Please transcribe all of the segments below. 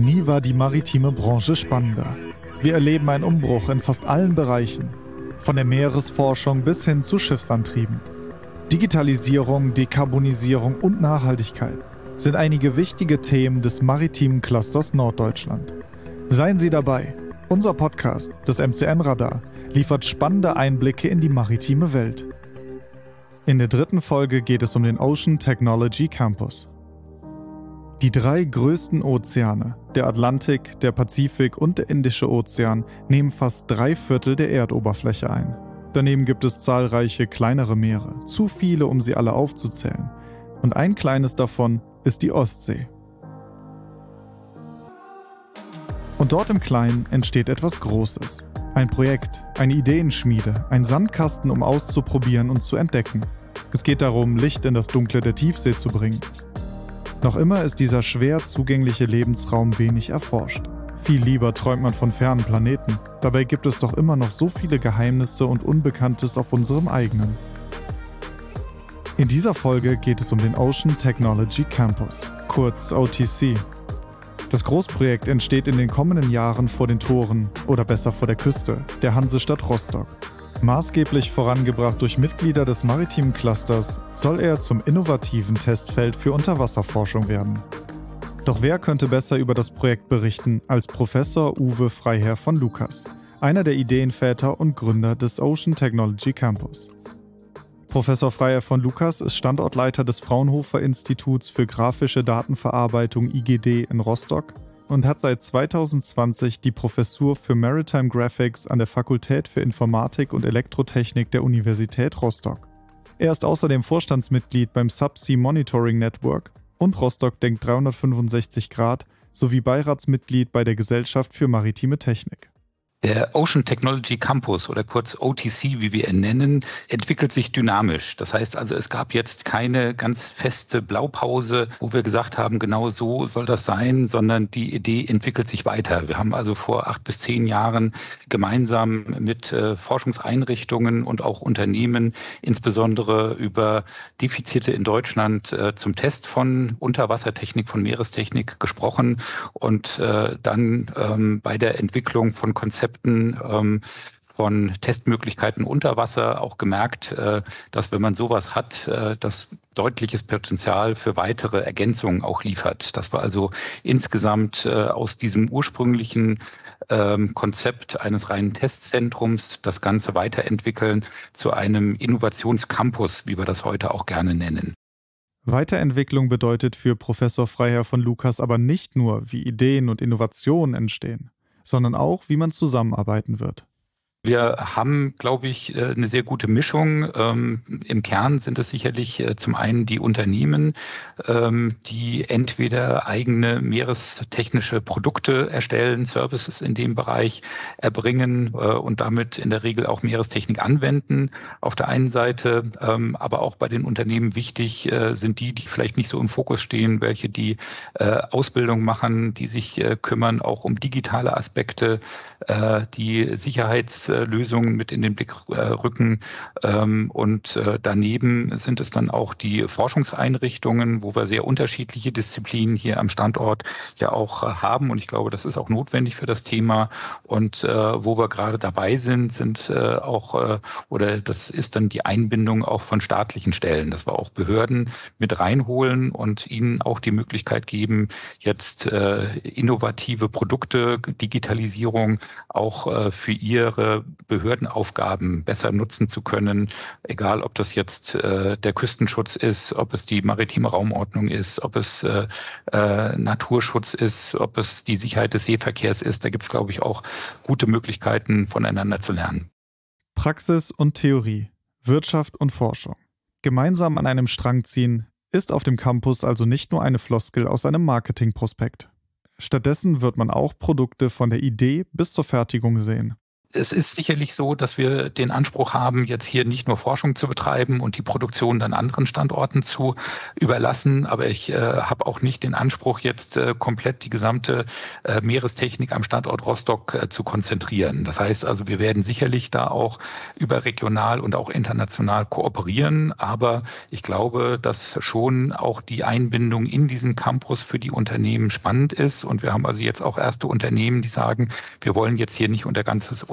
Nie war die maritime Branche spannender. Wir erleben einen Umbruch in fast allen Bereichen, von der Meeresforschung bis hin zu Schiffsantrieben. Digitalisierung, Dekarbonisierung und Nachhaltigkeit sind einige wichtige Themen des maritimen Clusters Norddeutschland. Seien Sie dabei. Unser Podcast, das MCN Radar, liefert spannende Einblicke in die maritime Welt. In der dritten Folge geht es um den Ocean Technology Campus. Die drei größten Ozeane, der Atlantik, der Pazifik und der Indische Ozean, nehmen fast drei Viertel der Erdoberfläche ein. Daneben gibt es zahlreiche kleinere Meere, zu viele, um sie alle aufzuzählen. Und ein kleines davon ist die Ostsee. Und dort im Kleinen entsteht etwas Großes. Ein Projekt, eine Ideenschmiede, ein Sandkasten, um auszuprobieren und zu entdecken. Es geht darum, Licht in das Dunkle der Tiefsee zu bringen. Noch immer ist dieser schwer zugängliche Lebensraum wenig erforscht. Viel lieber träumt man von fernen Planeten. Dabei gibt es doch immer noch so viele Geheimnisse und Unbekanntes auf unserem eigenen. In dieser Folge geht es um den Ocean Technology Campus, kurz OTC. Das Großprojekt entsteht in den kommenden Jahren vor den Toren, oder besser vor der Küste, der Hansestadt Rostock. Maßgeblich vorangebracht durch Mitglieder des maritimen Clusters soll er zum innovativen Testfeld für Unterwasserforschung werden. Doch wer könnte besser über das Projekt berichten als Professor Uwe Freiherr von Lukas, einer der Ideenväter und Gründer des Ocean Technology Campus. Professor Freiherr von Lukas ist Standortleiter des Fraunhofer Instituts für grafische Datenverarbeitung IGD in Rostock und hat seit 2020 die Professur für Maritime Graphics an der Fakultät für Informatik und Elektrotechnik der Universität Rostock. Er ist außerdem Vorstandsmitglied beim Subsea Monitoring Network und Rostock Denkt 365 Grad sowie Beiratsmitglied bei der Gesellschaft für maritime Technik. Der Ocean Technology Campus oder kurz OTC, wie wir ihn nennen, entwickelt sich dynamisch. Das heißt also, es gab jetzt keine ganz feste Blaupause, wo wir gesagt haben, genau so soll das sein, sondern die Idee entwickelt sich weiter. Wir haben also vor acht bis zehn Jahren gemeinsam mit äh, Forschungseinrichtungen und auch Unternehmen insbesondere über Defizite in Deutschland äh, zum Test von Unterwassertechnik, von Meerestechnik gesprochen und äh, dann ähm, bei der Entwicklung von Konzepten Konzepten ähm, von Testmöglichkeiten unter Wasser auch gemerkt, äh, dass wenn man sowas hat, äh, das deutliches Potenzial für weitere Ergänzungen auch liefert. Dass wir also insgesamt äh, aus diesem ursprünglichen ähm, Konzept eines reinen Testzentrums das Ganze weiterentwickeln zu einem Innovationscampus, wie wir das heute auch gerne nennen. Weiterentwicklung bedeutet für Professor Freiherr von Lukas aber nicht nur, wie Ideen und Innovationen entstehen sondern auch, wie man zusammenarbeiten wird. Wir haben, glaube ich, äh, eine sehr gute Mischung. Ähm, Im Kern sind es sicherlich äh, zum einen die Unternehmen, ähm, die entweder eigene meerestechnische Produkte erstellen, Services in dem Bereich erbringen äh, und damit in der Regel auch Meerestechnik anwenden. Auf der einen Seite, ähm, aber auch bei den Unternehmen wichtig sind die, die vielleicht nicht so im Fokus stehen, welche die Ausbildung machen, die sich kümmern auch um digitale Aspekte, die Sicherheits Lösungen mit in den Blick äh, rücken. Ähm, und äh, daneben sind es dann auch die Forschungseinrichtungen, wo wir sehr unterschiedliche Disziplinen hier am Standort ja auch äh, haben. Und ich glaube, das ist auch notwendig für das Thema. Und wo wir gerade dabei sind, sind auch, oder das ist dann die Einbindung auch von staatlichen Stellen, dass wir auch Behörden mit reinholen und ihnen auch die Möglichkeit geben, jetzt innovative Produkte, Digitalisierung auch für ihre Behördenaufgaben besser nutzen zu können, egal ob das jetzt äh, der Küstenschutz ist, ob es die maritime Raumordnung ist, ob es äh, äh, Naturschutz ist, ob es die Sicherheit des Seeverkehrs ist. Da gibt es, glaube ich, auch gute Möglichkeiten, voneinander zu lernen. Praxis und Theorie, Wirtschaft und Forschung. Gemeinsam an einem Strang ziehen ist auf dem Campus also nicht nur eine Floskel aus einem Marketingprospekt. Stattdessen wird man auch Produkte von der Idee bis zur Fertigung sehen. Es ist sicherlich so, dass wir den Anspruch haben, jetzt hier nicht nur Forschung zu betreiben und die Produktion dann anderen Standorten zu überlassen, aber ich äh, habe auch nicht den Anspruch, jetzt äh, komplett die gesamte äh, Meerestechnik am Standort Rostock äh, zu konzentrieren. Das heißt also, wir werden sicherlich da auch überregional und auch international kooperieren, aber ich glaube, dass schon auch die Einbindung in diesen Campus für die Unternehmen spannend ist. Und wir haben also jetzt auch erste Unternehmen, die sagen, wir wollen jetzt hier nicht unter ganzes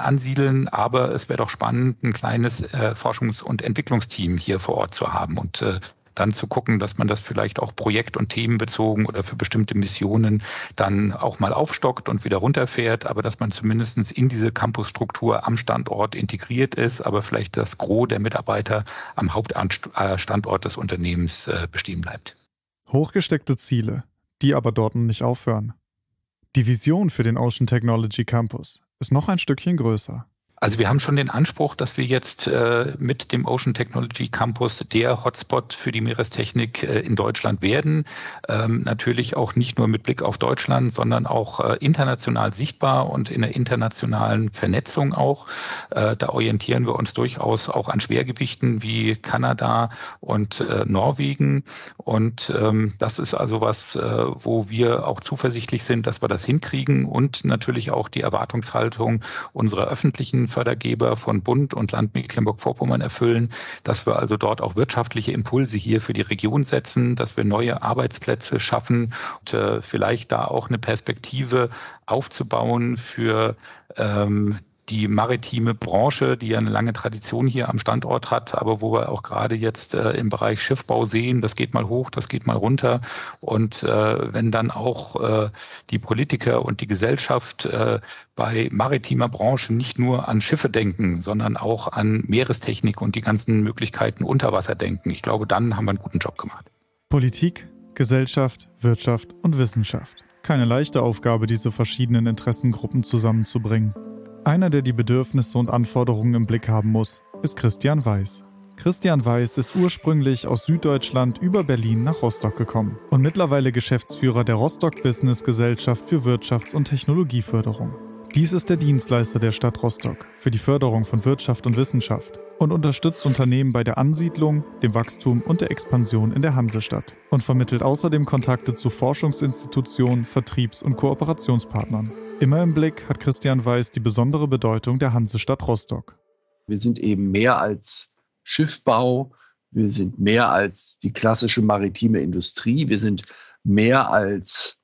ansiedeln, aber es wäre doch spannend, ein kleines äh, Forschungs- und Entwicklungsteam hier vor Ort zu haben und äh, dann zu gucken, dass man das vielleicht auch projekt- und themenbezogen oder für bestimmte Missionen dann auch mal aufstockt und wieder runterfährt, aber dass man zumindest in diese Campusstruktur am Standort integriert ist, aber vielleicht das Gros der Mitarbeiter am Hauptstandort des Unternehmens äh, bestehen bleibt. Hochgesteckte Ziele, die aber dort nicht aufhören. Die Vision für den Ocean Technology Campus ist noch ein Stückchen größer. Also wir haben schon den Anspruch, dass wir jetzt äh, mit dem Ocean Technology Campus der Hotspot für die Meerestechnik äh, in Deutschland werden. Ähm, natürlich auch nicht nur mit Blick auf Deutschland, sondern auch äh, international sichtbar und in der internationalen Vernetzung auch. Äh, da orientieren wir uns durchaus auch an Schwergewichten wie Kanada und äh, Norwegen. Und ähm, das ist also was, äh, wo wir auch zuversichtlich sind, dass wir das hinkriegen und natürlich auch die Erwartungshaltung unserer öffentlichen Fördergeber von Bund und Land Mecklenburg-Vorpommern erfüllen, dass wir also dort auch wirtschaftliche Impulse hier für die Region setzen, dass wir neue Arbeitsplätze schaffen und äh, vielleicht da auch eine Perspektive aufzubauen für ähm, die maritime Branche, die ja eine lange Tradition hier am Standort hat, aber wo wir auch gerade jetzt äh, im Bereich Schiffbau sehen, das geht mal hoch, das geht mal runter. Und äh, wenn dann auch äh, die Politiker und die Gesellschaft äh, bei maritimer Branche nicht nur an Schiffe denken, sondern auch an Meerestechnik und die ganzen Möglichkeiten unter Wasser denken, ich glaube, dann haben wir einen guten Job gemacht. Politik, Gesellschaft, Wirtschaft und Wissenschaft. Keine leichte Aufgabe, diese verschiedenen Interessengruppen zusammenzubringen. Einer, der die Bedürfnisse und Anforderungen im Blick haben muss, ist Christian Weiß. Christian Weiß ist ursprünglich aus Süddeutschland über Berlin nach Rostock gekommen und mittlerweile Geschäftsführer der Rostock Business Gesellschaft für Wirtschafts- und Technologieförderung. Dies ist der Dienstleister der Stadt Rostock für die Förderung von Wirtschaft und Wissenschaft und unterstützt Unternehmen bei der Ansiedlung, dem Wachstum und der Expansion in der Hansestadt und vermittelt außerdem Kontakte zu Forschungsinstitutionen, Vertriebs- und Kooperationspartnern. Immer im Blick hat Christian Weiß die besondere Bedeutung der Hansestadt Rostock. Wir sind eben mehr als Schiffbau, wir sind mehr als die klassische maritime Industrie, wir sind mehr als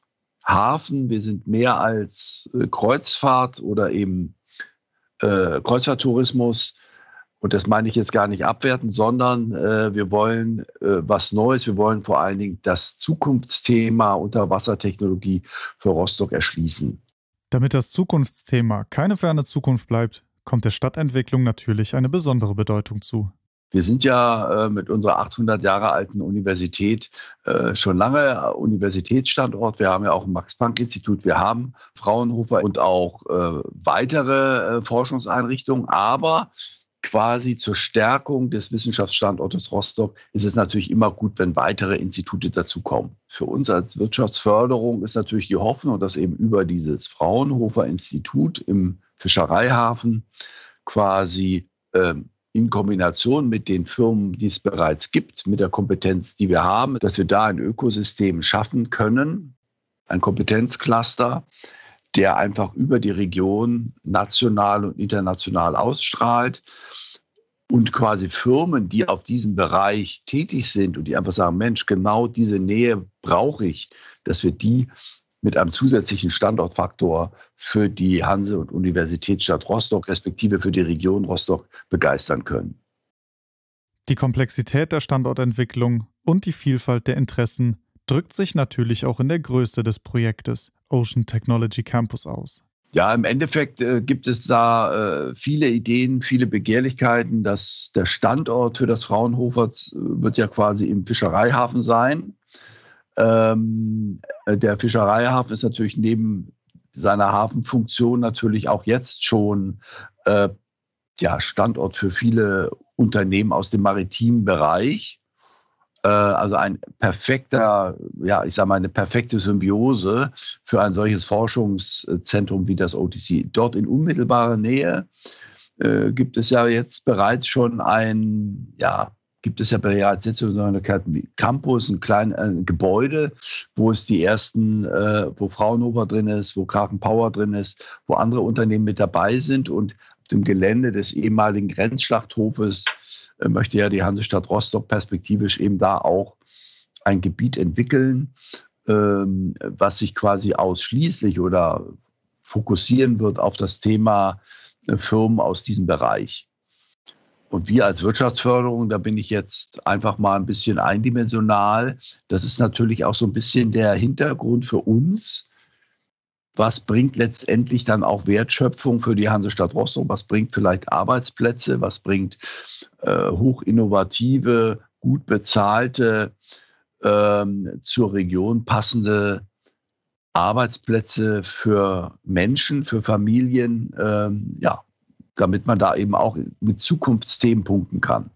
Hafen, wir sind mehr als äh, Kreuzfahrt oder eben äh, Kreuzfahrttourismus. Und das meine ich jetzt gar nicht abwerten, sondern äh, wir wollen äh, was Neues. Wir wollen vor allen Dingen das Zukunftsthema Unterwassertechnologie für Rostock erschließen. Damit das Zukunftsthema keine ferne Zukunft bleibt, kommt der Stadtentwicklung natürlich eine besondere Bedeutung zu. Wir sind ja äh, mit unserer 800 Jahre alten Universität äh, schon lange Universitätsstandort. Wir haben ja auch ein Max-Planck-Institut, wir haben Fraunhofer und auch äh, weitere Forschungseinrichtungen. Aber quasi zur Stärkung des Wissenschaftsstandortes Rostock ist es natürlich immer gut, wenn weitere Institute dazukommen. Für uns als Wirtschaftsförderung ist natürlich die Hoffnung, dass eben über dieses Fraunhofer Institut im Fischereihafen quasi ähm, in Kombination mit den Firmen, die es bereits gibt, mit der Kompetenz, die wir haben, dass wir da ein Ökosystem schaffen können, ein Kompetenzcluster, der einfach über die Region national und international ausstrahlt und quasi Firmen, die auf diesem Bereich tätig sind und die einfach sagen, Mensch, genau diese Nähe brauche ich, dass wir die mit einem zusätzlichen Standortfaktor für die Hanse- und Universitätsstadt Rostock, respektive für die Region Rostock, begeistern können. Die Komplexität der Standortentwicklung und die Vielfalt der Interessen drückt sich natürlich auch in der Größe des Projektes Ocean Technology Campus aus. Ja, im Endeffekt äh, gibt es da äh, viele Ideen, viele Begehrlichkeiten. dass der Standort für das Fraunhofer äh, wird ja quasi im Fischereihafen sein. Ähm, äh, der Fischereihafen ist natürlich neben seiner Hafenfunktion natürlich auch jetzt schon äh, ja, Standort für viele Unternehmen aus dem maritimen Bereich. Äh, also ein perfekter, ja, ich sage mal, eine perfekte Symbiose für ein solches Forschungszentrum wie das OTC. Dort in unmittelbarer Nähe äh, gibt es ja jetzt bereits schon ein, ja, gibt es ja bereits jetzt so einen Campus, ein kleines äh, Gebäude, wo es die ersten, äh, wo Fraunhofer drin ist, wo Kraken Power drin ist, wo andere Unternehmen mit dabei sind und auf dem Gelände des ehemaligen Grenzschlachthofes möchte ja die Hansestadt Rostock perspektivisch eben da auch ein Gebiet entwickeln, ähm, was sich quasi ausschließlich oder fokussieren wird auf das Thema äh, Firmen aus diesem Bereich. Und wir als Wirtschaftsförderung, da bin ich jetzt einfach mal ein bisschen eindimensional. Das ist natürlich auch so ein bisschen der Hintergrund für uns. Was bringt letztendlich dann auch Wertschöpfung für die Hansestadt Rostock? Was bringt vielleicht Arbeitsplätze? Was bringt äh, hochinnovative, gut bezahlte, ähm, zur Region passende Arbeitsplätze für Menschen, für Familien, ähm, ja, damit man da eben auch mit Zukunftsthemen punkten kann.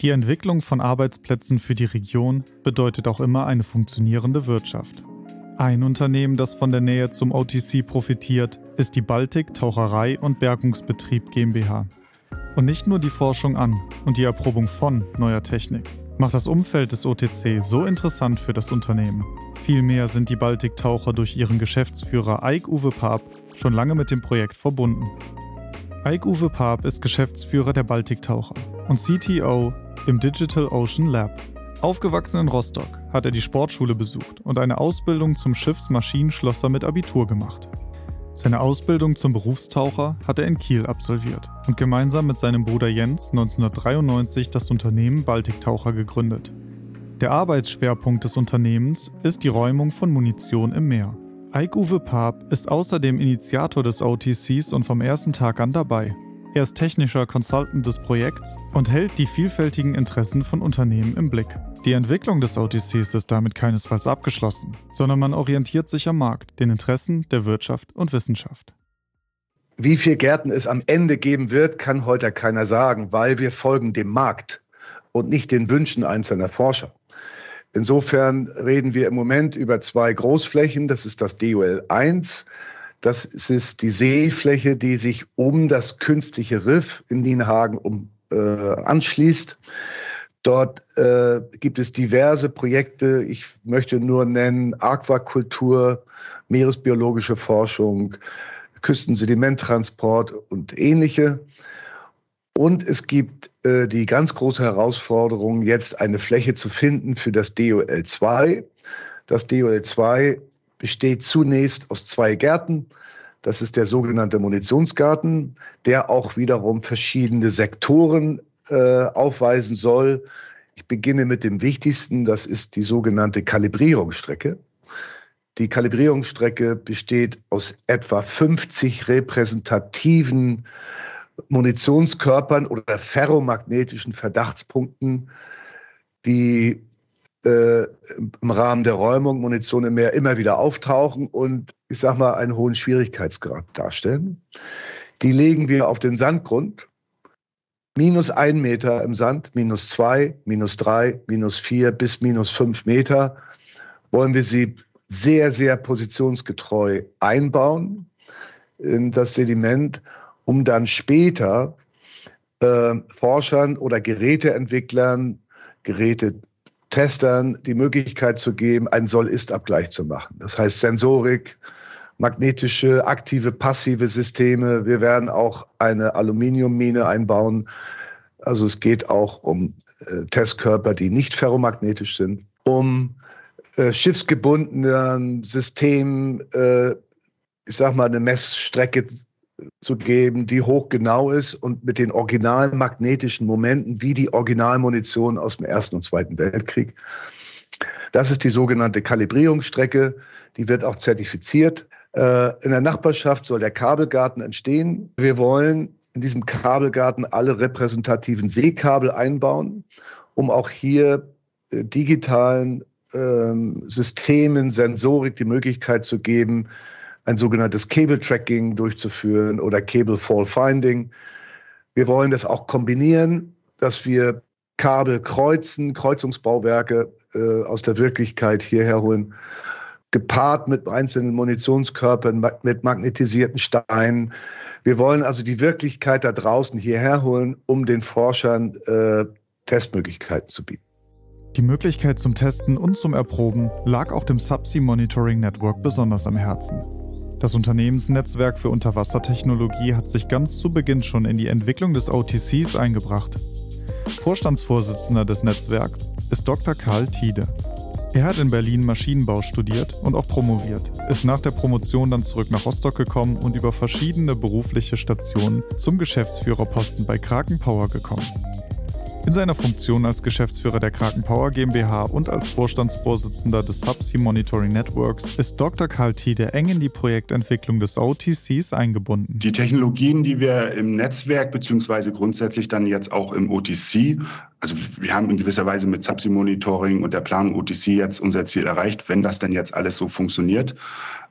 Die Entwicklung von Arbeitsplätzen für die Region bedeutet auch immer eine funktionierende Wirtschaft. Ein Unternehmen, das von der Nähe zum OTC profitiert, ist die Baltic Taucherei und Bergungsbetrieb GmbH. Und nicht nur die Forschung an und die Erprobung von neuer Technik macht das Umfeld des OTC so interessant für das Unternehmen. Vielmehr sind die Baltic-Taucher durch ihren Geschäftsführer Eik-Uwe Paap schon lange mit dem Projekt verbunden. Eik-Uwe Paap ist Geschäftsführer der Baltic-Taucher und CTO im Digital Ocean Lab. Aufgewachsen in Rostock hat er die Sportschule besucht und eine Ausbildung zum Schiffsmaschinenschlosser mit Abitur gemacht. Seine Ausbildung zum Berufstaucher hat er in Kiel absolviert und gemeinsam mit seinem Bruder Jens 1993 das Unternehmen Baltic Taucher gegründet. Der Arbeitsschwerpunkt des Unternehmens ist die Räumung von Munition im Meer. Eik-Uwe Paap ist außerdem Initiator des OTCs und vom ersten Tag an dabei. Er ist technischer Consultant des Projekts und hält die vielfältigen Interessen von Unternehmen im Blick. Die Entwicklung des OTCs ist damit keinesfalls abgeschlossen, sondern man orientiert sich am Markt, den Interessen der Wirtschaft und Wissenschaft. Wie viele Gärten es am Ende geben wird, kann heute keiner sagen, weil wir folgen dem Markt und nicht den Wünschen einzelner Forscher. Insofern reden wir im Moment über zwei Großflächen. Das ist das DOL 1. Das ist die Seefläche, die sich um das künstliche Riff in Nienhagen um, äh, anschließt. Dort äh, gibt es diverse Projekte. Ich möchte nur nennen Aquakultur, meeresbiologische Forschung, Küstensedimenttransport und ähnliche. Und es gibt äh, die ganz große Herausforderung, jetzt eine Fläche zu finden für das DOL 2. Das DOL 2 besteht zunächst aus zwei Gärten. Das ist der sogenannte Munitionsgarten, der auch wiederum verschiedene Sektoren äh, aufweisen soll. Ich beginne mit dem wichtigsten, das ist die sogenannte Kalibrierungsstrecke. Die Kalibrierungsstrecke besteht aus etwa 50 repräsentativen Munitionskörpern oder ferromagnetischen Verdachtspunkten, die äh, im Rahmen der Räumung Munition im Meer immer wieder auftauchen und ich sag mal einen hohen Schwierigkeitsgrad darstellen. Die legen wir auf den Sandgrund minus ein Meter im Sand, minus zwei, minus drei, minus vier bis minus fünf Meter wollen wir sie sehr, sehr positionsgetreu einbauen in das Sediment, um dann später äh, Forschern oder Geräteentwicklern, Gerätetestern die Möglichkeit zu geben, einen Soll-Ist-Abgleich zu machen. Das heißt Sensorik, magnetische, aktive, passive Systeme. Wir werden auch eine Aluminiummine einbauen. Also es geht auch um äh, Testkörper, die nicht ferromagnetisch sind, um äh, schiffsgebundenen Systemen, äh, ich sag mal, eine Messstrecke zu geben, die hochgenau ist und mit den originalen magnetischen Momenten wie die Originalmunition aus dem Ersten und Zweiten Weltkrieg. Das ist die sogenannte Kalibrierungsstrecke. Die wird auch zertifiziert. Äh, in der Nachbarschaft soll der Kabelgarten entstehen. Wir wollen in diesem Kabelgarten alle repräsentativen Seekabel einbauen, um auch hier äh, digitalen ähm, Systemen, Sensorik die Möglichkeit zu geben, ein sogenanntes Cable Tracking durchzuführen oder Cable Fall Finding. Wir wollen das auch kombinieren, dass wir Kabel kreuzen, Kreuzungsbauwerke äh, aus der Wirklichkeit hierher holen, gepaart mit einzelnen Munitionskörpern, mit magnetisierten Steinen. Wir wollen also die Wirklichkeit da draußen hierher holen, um den Forschern äh, Testmöglichkeiten zu bieten. Die Möglichkeit zum Testen und zum Erproben lag auch dem Subsea Monitoring Network besonders am Herzen. Das Unternehmensnetzwerk für Unterwassertechnologie hat sich ganz zu Beginn schon in die Entwicklung des OTCs eingebracht. Vorstandsvorsitzender des Netzwerks ist Dr. Karl Tiede. Er hat in Berlin Maschinenbau studiert und auch promoviert, ist nach der Promotion dann zurück nach Rostock gekommen und über verschiedene berufliche Stationen zum Geschäftsführerposten bei Kraken Power gekommen. In seiner Funktion als Geschäftsführer der Kraken Power GmbH und als Vorstandsvorsitzender des Subsea Monitoring Networks ist Dr. Karl Tiede eng in die Projektentwicklung des OTCs eingebunden. Die Technologien, die wir im Netzwerk beziehungsweise grundsätzlich dann jetzt auch im OTC, also wir haben in gewisser Weise mit Subsea Monitoring und der Planung OTC jetzt unser Ziel erreicht, wenn das denn jetzt alles so funktioniert.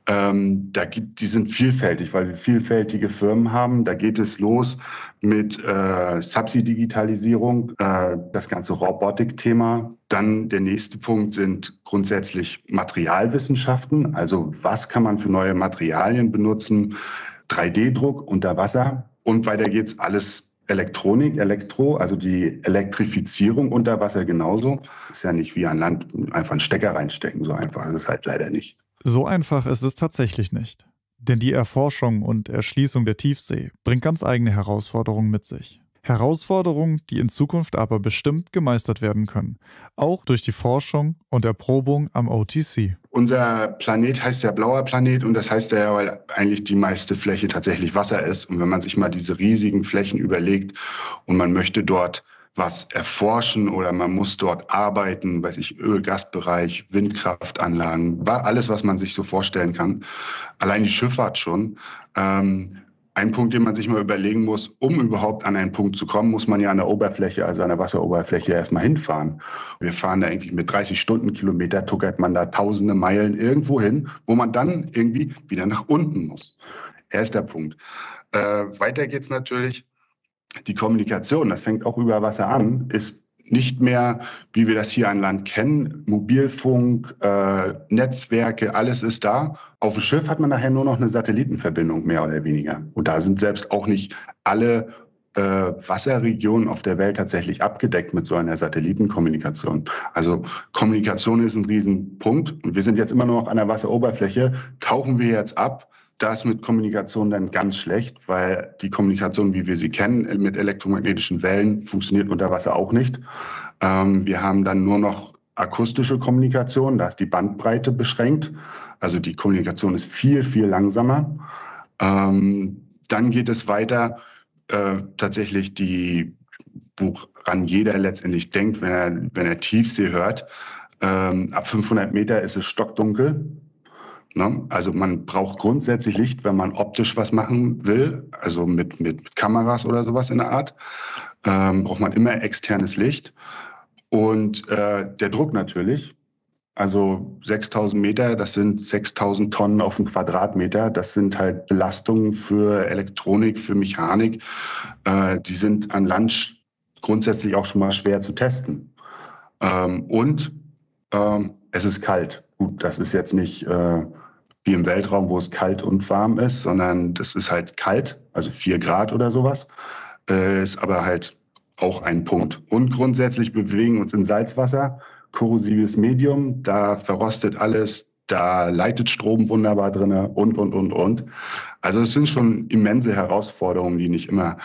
Ähm, da gibt, die sind vielfältig, weil wir vielfältige Firmen haben. Da geht es los mit äh, Subsea-Digitalisierung, äh, das ganze Robotik-Thema. Dann der nächste Punkt sind grundsätzlich Materialwissenschaften. Also was kann man für neue Materialien benutzen? 3D-Druck unter Wasser. Und weiter geht's alles Elektronik, Elektro, also die Elektrifizierung unter Wasser genauso. Ist ja nicht wie an Land einfach einen Stecker reinstecken, so einfach ist es halt leider nicht. So einfach ist es tatsächlich nicht. Denn die Erforschung und Erschließung der Tiefsee bringt ganz eigene Herausforderungen mit sich. Herausforderungen, die in Zukunft aber bestimmt gemeistert werden können, auch durch die Forschung und Erprobung am OTC. Unser Planet heißt ja blauer Planet und das heißt ja, weil eigentlich die meiste Fläche tatsächlich Wasser ist. Und wenn man sich mal diese riesigen Flächen überlegt und man möchte dort was erforschen oder man muss dort arbeiten, weiß ich, Öl, Gasbereich, Windkraftanlagen, alles, was man sich so vorstellen kann. Allein die Schifffahrt schon. Ähm, ein Punkt, den man sich mal überlegen muss, um überhaupt an einen Punkt zu kommen, muss man ja an der Oberfläche, also an der Wasseroberfläche erstmal hinfahren. Wir fahren da irgendwie mit 30 Stundenkilometer, tuckert man da tausende Meilen irgendwo hin, wo man dann irgendwie wieder nach unten muss. Erster Punkt. Äh, weiter geht's natürlich die Kommunikation, das fängt auch über Wasser an, ist nicht mehr, wie wir das hier an Land kennen, Mobilfunk, äh, Netzwerke, alles ist da. Auf dem Schiff hat man nachher nur noch eine Satellitenverbindung, mehr oder weniger. Und da sind selbst auch nicht alle äh, Wasserregionen auf der Welt tatsächlich abgedeckt mit so einer Satellitenkommunikation. Also Kommunikation ist ein Riesenpunkt. Und wir sind jetzt immer noch an der Wasseroberfläche. Tauchen wir jetzt ab, da ist mit Kommunikation dann ganz schlecht, weil die Kommunikation, wie wir sie kennen, mit elektromagnetischen Wellen funktioniert unter Wasser auch nicht. Ähm, wir haben dann nur noch akustische Kommunikation, da ist die Bandbreite beschränkt. Also die Kommunikation ist viel, viel langsamer. Ähm, dann geht es weiter, äh, tatsächlich die, woran jeder letztendlich denkt, wenn er, wenn er Tiefsee hört. Ähm, ab 500 Meter ist es stockdunkel. Ne? Also man braucht grundsätzlich Licht, wenn man optisch was machen will, also mit, mit Kameras oder sowas in der Art, ähm, braucht man immer externes Licht. Und äh, der Druck natürlich, also 6000 Meter, das sind 6000 Tonnen auf den Quadratmeter. Das sind halt Belastungen für Elektronik, für Mechanik. Äh, die sind an Land grundsätzlich auch schon mal schwer zu testen. Ähm, und ähm, es ist kalt. Gut, das ist jetzt nicht äh, wie im Weltraum, wo es kalt und warm ist, sondern das ist halt kalt, also vier Grad oder sowas, äh, ist aber halt auch ein Punkt. Und grundsätzlich bewegen uns in Salzwasser, korrosives Medium, da verrostet alles, da leitet Strom wunderbar drin und, und, und, und. Also es sind schon immense Herausforderungen, die nicht immer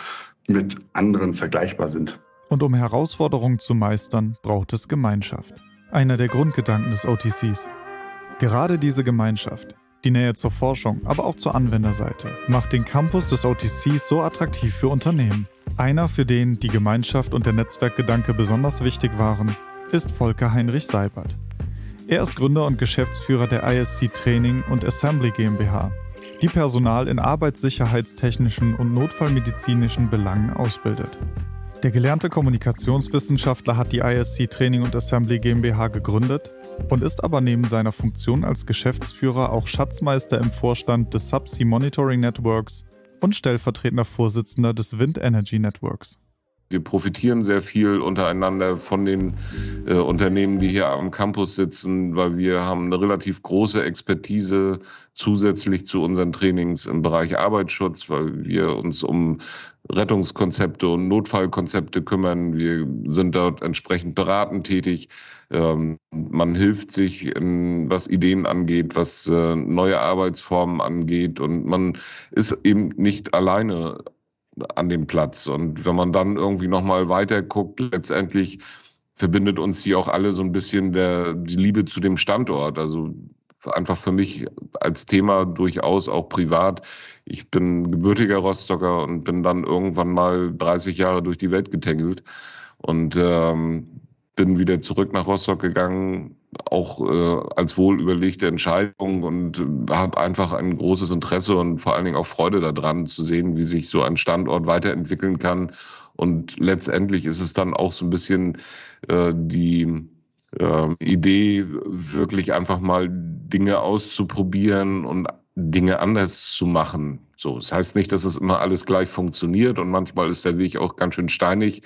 mit anderen vergleichbar sind. Und um Herausforderungen zu meistern, braucht es Gemeinschaft. Einer der Grundgedanken des OTCs. Gerade diese Gemeinschaft, die Nähe zur Forschung, aber auch zur Anwenderseite macht den Campus des OTCs so attraktiv für Unternehmen. Einer, für den die Gemeinschaft und der Netzwerkgedanke besonders wichtig waren, ist Volker Heinrich Seibert. Er ist Gründer und Geschäftsführer der ISC Training und Assembly GmbH, die Personal in arbeitssicherheitstechnischen und notfallmedizinischen Belangen ausbildet. Der gelernte Kommunikationswissenschaftler hat die ISC Training und Assembly GmbH gegründet und ist aber neben seiner Funktion als Geschäftsführer auch Schatzmeister im Vorstand des Subsea Monitoring Networks und stellvertretender Vorsitzender des Wind Energy Networks. Wir profitieren sehr viel untereinander von den äh, Unternehmen, die hier am Campus sitzen, weil wir haben eine relativ große Expertise zusätzlich zu unseren Trainings im Bereich Arbeitsschutz, weil wir uns um Rettungskonzepte und Notfallkonzepte kümmern. Wir sind dort entsprechend beratend tätig. Ähm, man hilft sich, in, was Ideen angeht, was äh, neue Arbeitsformen angeht und man ist eben nicht alleine an dem Platz. Und wenn man dann irgendwie nochmal weiter guckt, letztendlich verbindet uns hier auch alle so ein bisschen der, die Liebe zu dem Standort. Also einfach für mich als Thema durchaus auch privat. Ich bin gebürtiger Rostocker und bin dann irgendwann mal 30 Jahre durch die Welt getängelt und ähm, bin wieder zurück nach Rostock gegangen, auch äh, als wohlüberlegte Entscheidung und äh, habe einfach ein großes Interesse und vor allen Dingen auch Freude daran zu sehen, wie sich so ein Standort weiterentwickeln kann. Und letztendlich ist es dann auch so ein bisschen äh, die äh, Idee, wirklich einfach mal Dinge auszuprobieren und Dinge anders zu machen. So, das heißt nicht, dass es immer alles gleich funktioniert und manchmal ist der Weg auch ganz schön steinig.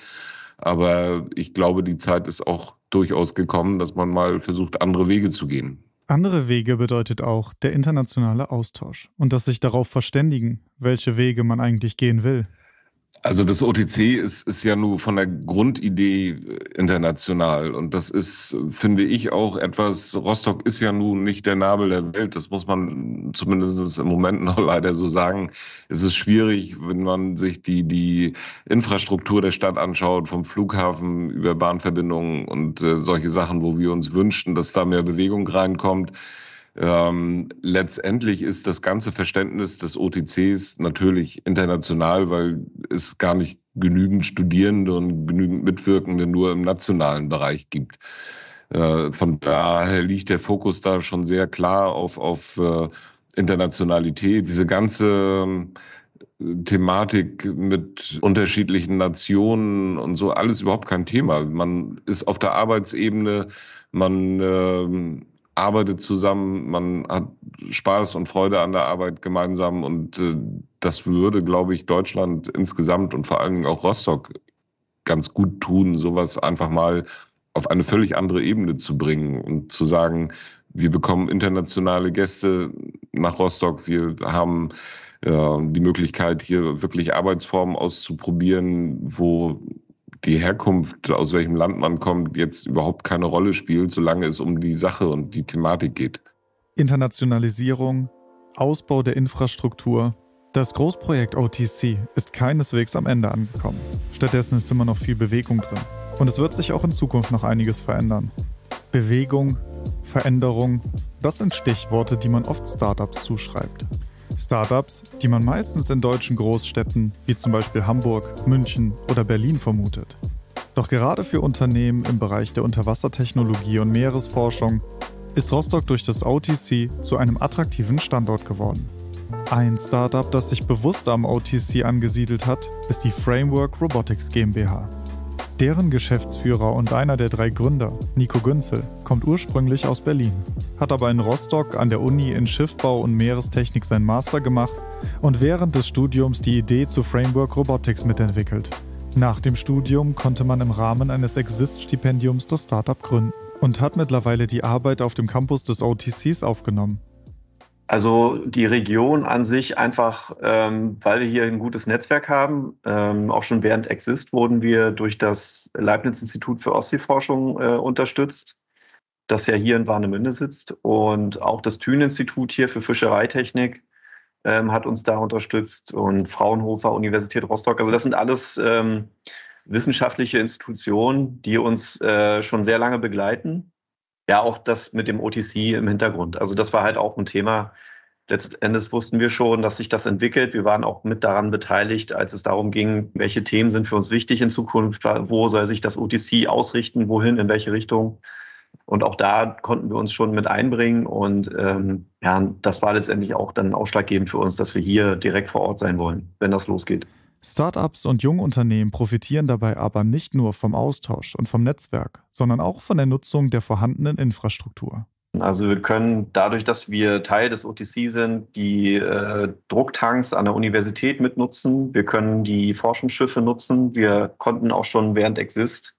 Aber ich glaube, die Zeit ist auch durchaus gekommen, dass man mal versucht, andere Wege zu gehen. Andere Wege bedeutet auch der internationale Austausch und das sich darauf verständigen, welche Wege man eigentlich gehen will. Also das OTC ist, ist ja nur von der Grundidee äh, international und das ist, finde ich, auch etwas, Rostock ist ja nun nicht der Nabel der Welt, das muss man zumindest im Moment noch leider so sagen. Es ist schwierig, wenn man sich die, die Infrastruktur der Stadt anschaut, vom Flughafen über Bahnverbindungen und äh, solche Sachen, wo wir uns wünschen, dass da mehr Bewegung reinkommt. Ähm, letztendlich ist das ganze Verständnis des OTCs natürlich international, weil es gar nicht genügend Studierende und genügend Mitwirkende nur im nationalen Bereich gibt. Äh, von daher liegt der Fokus da schon sehr klar auf, auf äh, Internationalität. Diese ganze äh, Thematik mit unterschiedlichen Nationen und so, alles überhaupt kein Thema. Man ist auf der Arbeitsebene, man äh, arbeitet zusammen, man hat Spaß und Freude an der Arbeit gemeinsam und äh, das würde, glaube ich, Deutschland insgesamt und vor allen Dingen auch Rostock ganz gut tun, sowas einfach mal auf eine völlig andere Ebene zu bringen und zu sagen, wir bekommen internationale Gäste nach Rostock, wir haben äh, die Möglichkeit, hier wirklich Arbeitsformen auszuprobieren, wo die Herkunft, aus welchem Land man kommt, jetzt überhaupt keine Rolle spielt, solange es um die Sache und die Thematik geht. Internationalisierung, Ausbau der Infrastruktur. Das Großprojekt OTC ist keineswegs am Ende angekommen. Stattdessen ist immer noch viel Bewegung drin. Und es wird sich auch in Zukunft noch einiges verändern. Bewegung, Veränderung, das sind Stichworte, die man oft Startups zuschreibt. Startups, die man meistens in deutschen Großstädten wie zum Beispiel Hamburg, München oder Berlin vermutet. Doch gerade für Unternehmen im Bereich der Unterwassertechnologie und Meeresforschung ist Rostock durch das OTC zu einem attraktiven Standort geworden. Ein Startup, das sich bewusst am OTC angesiedelt hat, ist die Framework Robotics GmbH. Deren Geschäftsführer und einer der drei Gründer, Nico Günzel, kommt ursprünglich aus Berlin, hat aber in Rostock an der Uni in Schiffbau und Meerestechnik sein Master gemacht und während des Studiums die Idee zu Framework Robotics mitentwickelt. Nach dem Studium konnte man im Rahmen eines Exist-Stipendiums das Startup gründen und hat mittlerweile die Arbeit auf dem Campus des OTCs aufgenommen. Also die Region an sich einfach, ähm, weil wir hier ein gutes Netzwerk haben. Ähm, auch schon während Exist wurden wir durch das Leibniz-Institut für Ostseeforschung äh, unterstützt, das ja hier in Warnemünde sitzt. Und auch das Thün-Institut hier für Fischereitechnik ähm, hat uns da unterstützt und Fraunhofer, Universität Rostock. Also das sind alles ähm, wissenschaftliche Institutionen, die uns äh, schon sehr lange begleiten ja auch das mit dem OTC im Hintergrund. Also das war halt auch ein Thema. Letztendlich wussten wir schon, dass sich das entwickelt. Wir waren auch mit daran beteiligt, als es darum ging, welche Themen sind für uns wichtig in Zukunft, wo soll sich das OTC ausrichten, wohin, in welche Richtung. Und auch da konnten wir uns schon mit einbringen. Und ähm, ja, das war letztendlich auch dann ausschlaggebend für uns, dass wir hier direkt vor Ort sein wollen, wenn das losgeht. Startups und Jungunternehmen profitieren dabei aber nicht nur vom Austausch und vom Netzwerk, sondern auch von der Nutzung der vorhandenen Infrastruktur. Also wir können dadurch, dass wir Teil des OTC sind, die äh, Drucktanks an der Universität mitnutzen. Wir können die Forschungsschiffe nutzen. Wir konnten auch schon während Exist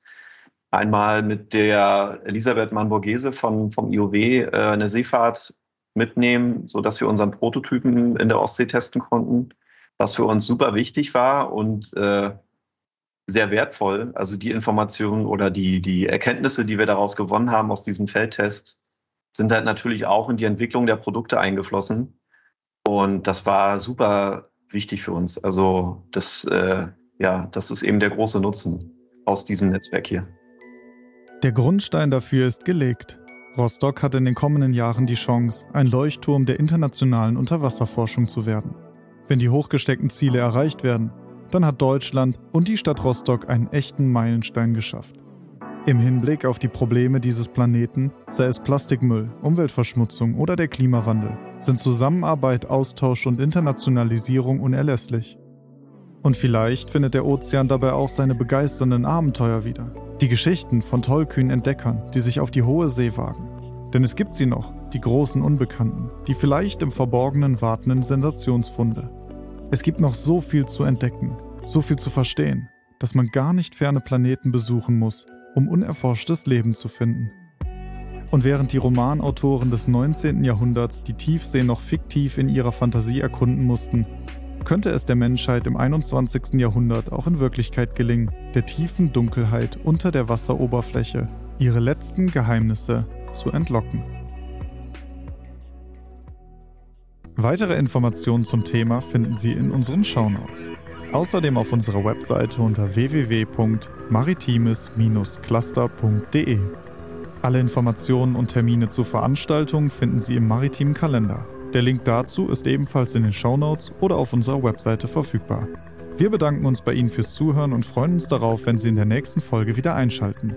einmal mit der Elisabeth Manborghese von, vom IOW äh, eine Seefahrt mitnehmen, sodass wir unseren Prototypen in der Ostsee testen konnten, was für uns super wichtig war und äh, sehr wertvoll. Also die Informationen oder die, die Erkenntnisse, die wir daraus gewonnen haben aus diesem Feldtest, sind halt natürlich auch in die Entwicklung der Produkte eingeflossen. Und das war super wichtig für uns. Also das, äh, ja, das ist eben der große Nutzen aus diesem Netzwerk hier. Der Grundstein dafür ist gelegt. Rostock hat in den kommenden Jahren die Chance, ein Leuchtturm der internationalen Unterwasserforschung zu werden. Wenn die hochgesteckten Ziele erreicht werden, dann hat Deutschland und die Stadt Rostock einen echten Meilenstein geschafft. Im Hinblick auf die Probleme dieses Planeten, sei es Plastikmüll, Umweltverschmutzung oder der Klimawandel, sind Zusammenarbeit, Austausch und Internationalisierung unerlässlich. Und vielleicht findet der Ozean dabei auch seine begeisternden Abenteuer wieder. Die Geschichten von tollkühnen Entdeckern, die sich auf die hohe See wagen. Denn es gibt sie noch, die großen Unbekannten, die vielleicht im Verborgenen wartenden Sensationsfunde. Es gibt noch so viel zu entdecken, so viel zu verstehen, dass man gar nicht ferne Planeten besuchen muss, um unerforschtes Leben zu finden. Und während die Romanautoren des 19. Jahrhunderts die Tiefsee noch fiktiv in ihrer Fantasie erkunden mussten, könnte es der Menschheit im 21. Jahrhundert auch in Wirklichkeit gelingen, der tiefen Dunkelheit unter der Wasseroberfläche ihre letzten Geheimnisse zu entlocken. Weitere Informationen zum Thema finden Sie in unseren Shownotes. Außerdem auf unserer Webseite unter www.maritimes-cluster.de. Alle Informationen und Termine zur Veranstaltung finden Sie im maritimen Kalender. Der Link dazu ist ebenfalls in den Show Notes oder auf unserer Webseite verfügbar. Wir bedanken uns bei Ihnen fürs Zuhören und freuen uns darauf, wenn Sie in der nächsten Folge wieder einschalten.